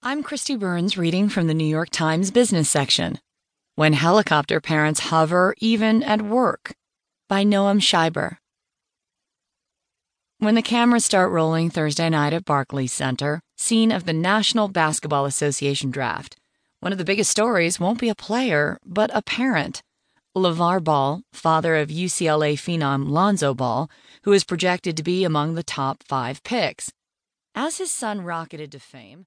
I'm Kristi Burns reading from the New York Times business section. When Helicopter Parents Hover Even at Work by Noam Scheiber. When the cameras start rolling Thursday night at Barclays Center, scene of the National Basketball Association draft, one of the biggest stories won't be a player, but a parent. LaVar Ball, father of UCLA phenom Lonzo Ball, who is projected to be among the top five picks. As his son rocketed to fame,